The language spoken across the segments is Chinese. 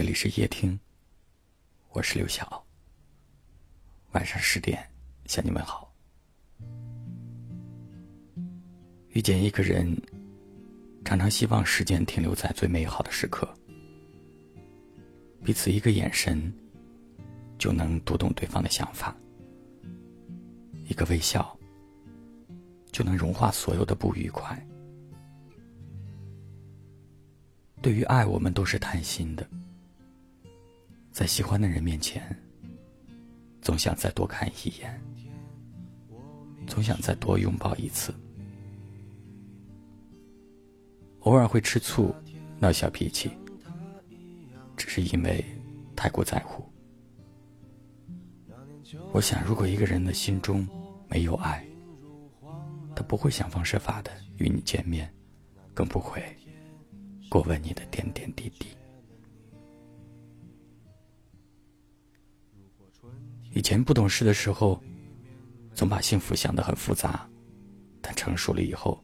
这里是夜听，我是刘晓。晚上十点向你们好。遇见一个人，常常希望时间停留在最美好的时刻，彼此一个眼神就能读懂对方的想法，一个微笑就能融化所有的不愉快。对于爱，我们都是贪心的。在喜欢的人面前，总想再多看一眼，总想再多拥抱一次。偶尔会吃醋、闹小脾气，只是因为太过在乎。我想，如果一个人的心中没有爱，他不会想方设法的与你见面，更不会过问你的点点滴滴。以前不懂事的时候，总把幸福想得很复杂，但成熟了以后，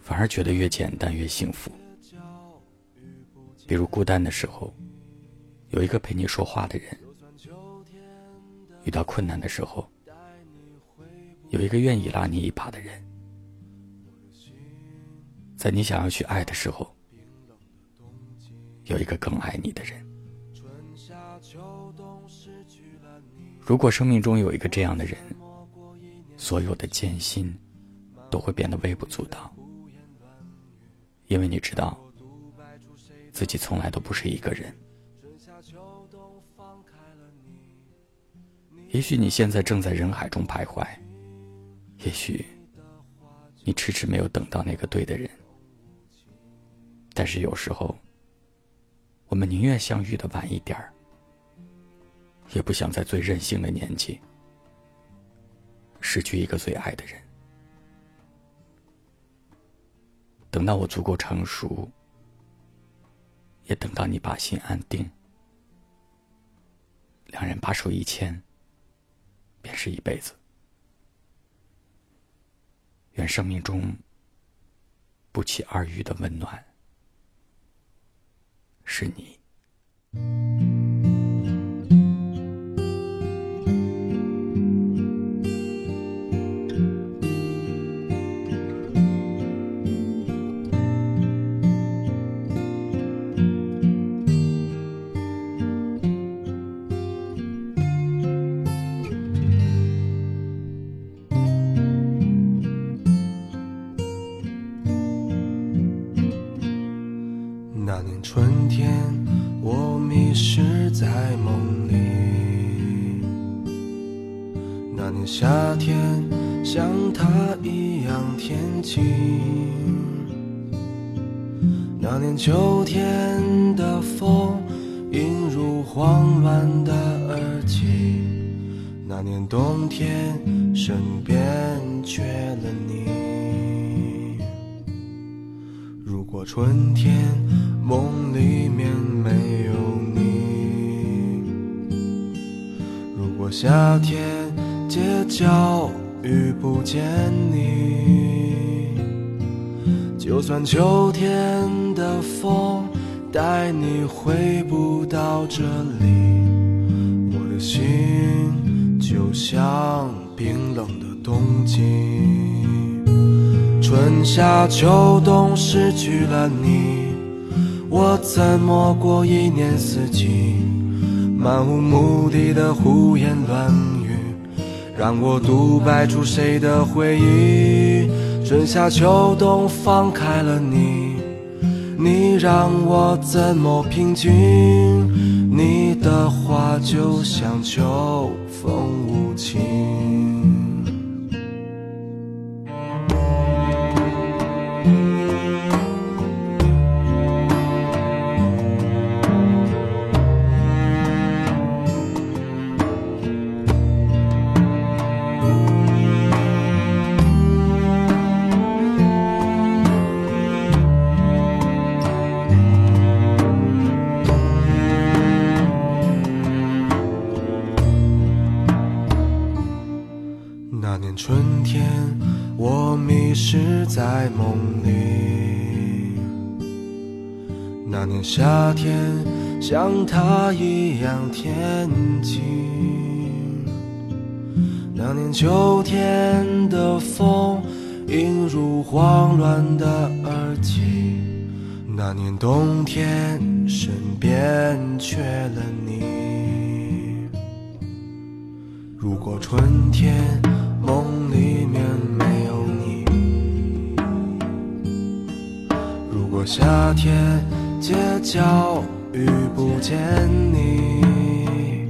反而觉得越简单越幸福。比如孤单的时候，有一个陪你说话的人；遇到困难的时候，有一个愿意拉你一把的人；在你想要去爱的时候，有一个更爱你的人。如果生命中有一个这样的人，所有的艰辛都会变得微不足道，因为你知道，自己从来都不是一个人。也许你现在正在人海中徘徊，也许你迟迟没有等到那个对的人，但是有时候，我们宁愿相遇的晚一点儿。也不想在最任性的年纪失去一个最爱的人。等到我足够成熟，也等到你把心安定，两人把手一牵，便是一辈子。愿生命中不期而遇的温暖，是你。夏天，像他一样天晴。那年秋天的风，映入慌乱的耳际。那年冬天，身边缺了你。如果春天。梦里面没有你。如果夏天街角遇不见你，就算秋天的风带你回不到这里，我的心就像冰冷的冬季。春夏秋冬失去了你。我怎么过一年四季？漫无目的的胡言乱语，让我独白出谁的回忆？春夏秋冬放开了你，你让我怎么平静？你的话就像秋风无情。在梦里。那年夏天，像他一样天晴。那年秋天的风，映入慌乱的耳际。那年冬天，身边缺了你。如果春天梦里面夏天街角遇不见你，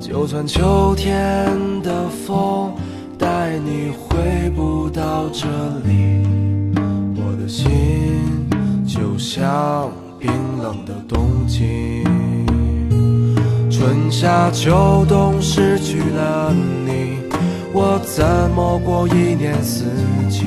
就算秋天的风带你回不到这里，我的心就像冰冷的冬季。春夏秋冬失去了你，我怎么过一年四季？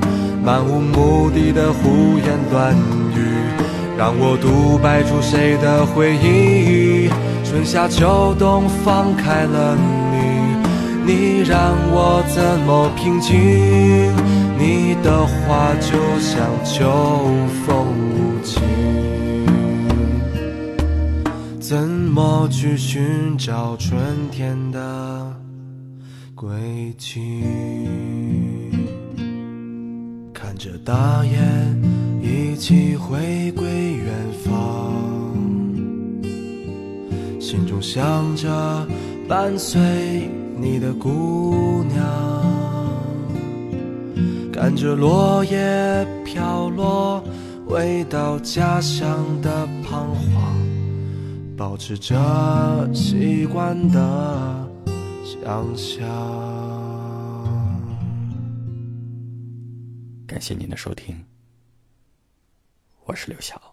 漫无目的的胡言乱语，让我独白出谁的回忆？春夏秋冬放开了你，你让我怎么平静？你的话就像秋风无情。怎么去寻找春天的轨迹？看着大雁一起回归远方，心中想着伴随你的姑娘，看着落叶飘落，回到家乡的彷徨。保持着习惯的想象。感谢您的收听，我是刘晓。